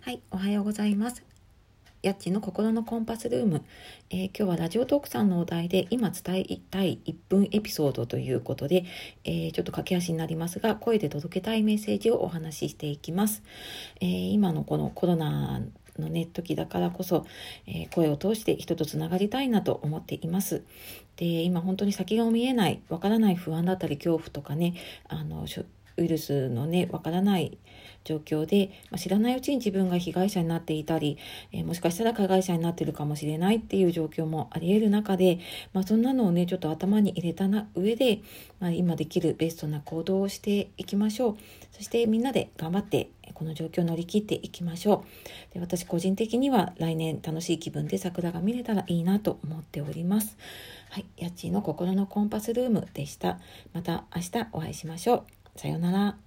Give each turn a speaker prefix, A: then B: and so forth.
A: はい、おはようございます。やっちの心のコンパスルーム、えー、今日はラジオトークさんのお題で今伝えたい1分エピソードということで、えー、ちょっと駆け足になりますが声で届けたいメッセージをお話ししていきます。えー、今のこのコロナのね時だからこそ、え声を通して人とつながりたいなと思っています。で今本当に先が見えないわからない不安だったり恐怖とかねあのウイルスのねわからない状況で、ま、知らないうちに自分が被害者になっていたり、え、もしかしたら加害者になってるかもしれないっていう状況もありえる中で、まあ、そんなのをねちょっと頭に入れたな上で、まあ、今できるベストな行動をしていきましょう。そしてみんなで頑張ってこの状況を乗り切っていきましょう。で私個人的には来年楽しい気分で桜が見れたらいいなと思っております。はい、家賃の心のコンパスルームでした。また明日お会いしましょう。さようなら。